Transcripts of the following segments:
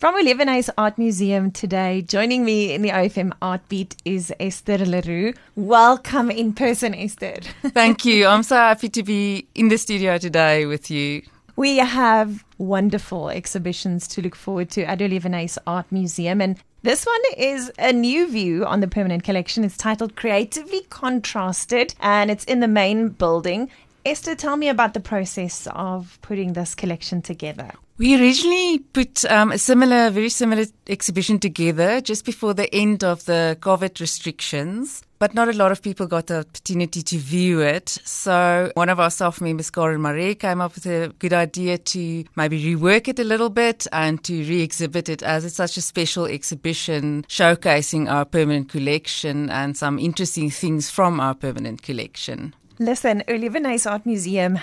From Oliewenhuis Art Museum today, joining me in the OFM Art Beat is Ester le Roux. Welcome in person, Ester. Thank you. I'm so happy to be in the studio today with you. We have wonderful exhibitions to look forward to at Oliewenhuis Art Museum, and this one is a new view on the permanent collection. It's titled Creatively Contrasted, and it's in the main building. Ester, tell me about the process of putting this collection together. We originally put um, a similar, very similar exhibition together just before the end of the COVID restrictions, but not a lot of people got the opportunity to view it. So one of our staff members, Karen Marie, came up with a good idea to maybe rework it a little bit and to re-exhibit it as it's such a special exhibition showcasing our permanent collection and some interesting things from our permanent collection. Listen, Oliewenhuis Art Museum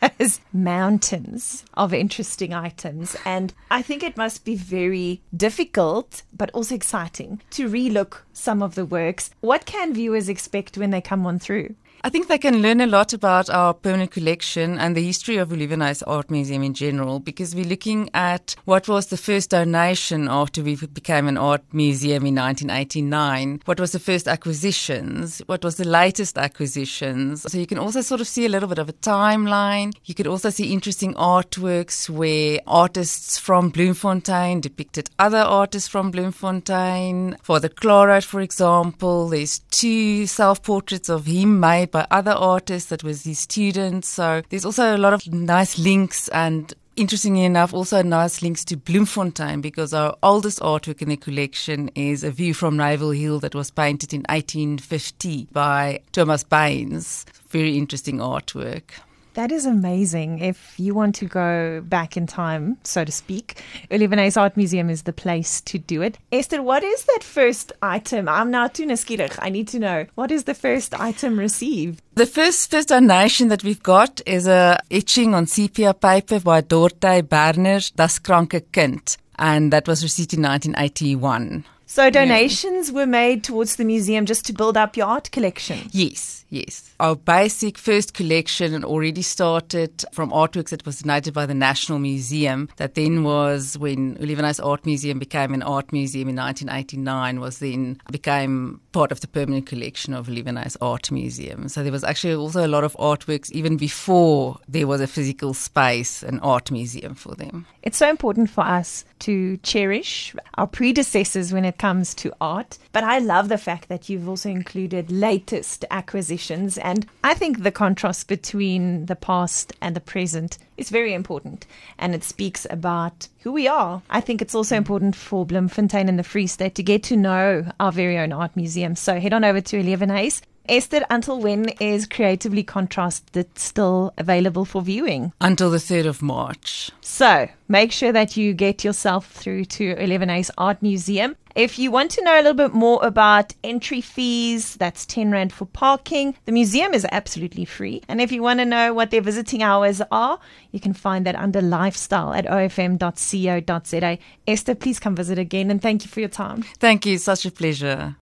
has mountains of interesting items, and I think it must be very difficult but also exciting to relook some of the works. What can viewers expect when they come on through? I think they can learn a lot about our permanent collection and the history of Oliewenhuis Art Museum in general because we're looking at what was the first donation after we became an art museum in 1989, what was the first acquisitions, what was the latest acquisitions. So you can also sort of see a little bit of a timeline. You could also see interesting artworks where artists from Bloemfontein depicted other artists from Bloemfontein. For the Claro, for example, there's two self-portraits of him made by other artists that was his students. So there's also a lot of nice links and Interestingly enough, also nice links to Bloemfontein because our oldest artwork in the collection is a view from Naval Hill that was painted in 1850 by Thomas Baines. Very interesting artwork. That is amazing. If you want to go back in time, so to speak, Oliewenhuis Art Museum is the place to do it. Ester, what is that first item? I'm now too nuuskierig. I need to know. What is the first item received? The first first donation that we've got is a etching on sepia paper by Dorte Berner, Das kranke Kind, and that was received in 1981. So donations yeah. were made towards the museum just to build up your art collection. Yes, yes. Our basic first collection already started from artworks that was donated by the National Museum. That then was when Oliewenhuis Art Museum became an art museum in 1989. Was then became part of the permanent collection of Oliewenhuis Art Museum. So there was actually also a lot of artworks even before there was a physical space, an art museum for them. It's so important for us to cherish our predecessors when it comes to art. But I love the fact that you've also included latest acquisitions. And I think the contrast between the past and the present is very important. And it speaks about who we are. I think it's also important for Bloemfontein and the Free State to get to know our very own art museum. So head on over to Oliewenhuis Ester, until when is Creatively Contrasted still available for viewing? Until the 3rd of March. So make sure that you get yourself through to Oliewenhuis Art Museum. If you want to know a little bit more about entry fees, that's 10 Rand for parking. The museum is absolutely free. And if you want to know what their visiting hours are, you can find that under lifestyle at ofm.co.za. Ester, please come visit again and thank you for your time. Thank you. Such a pleasure.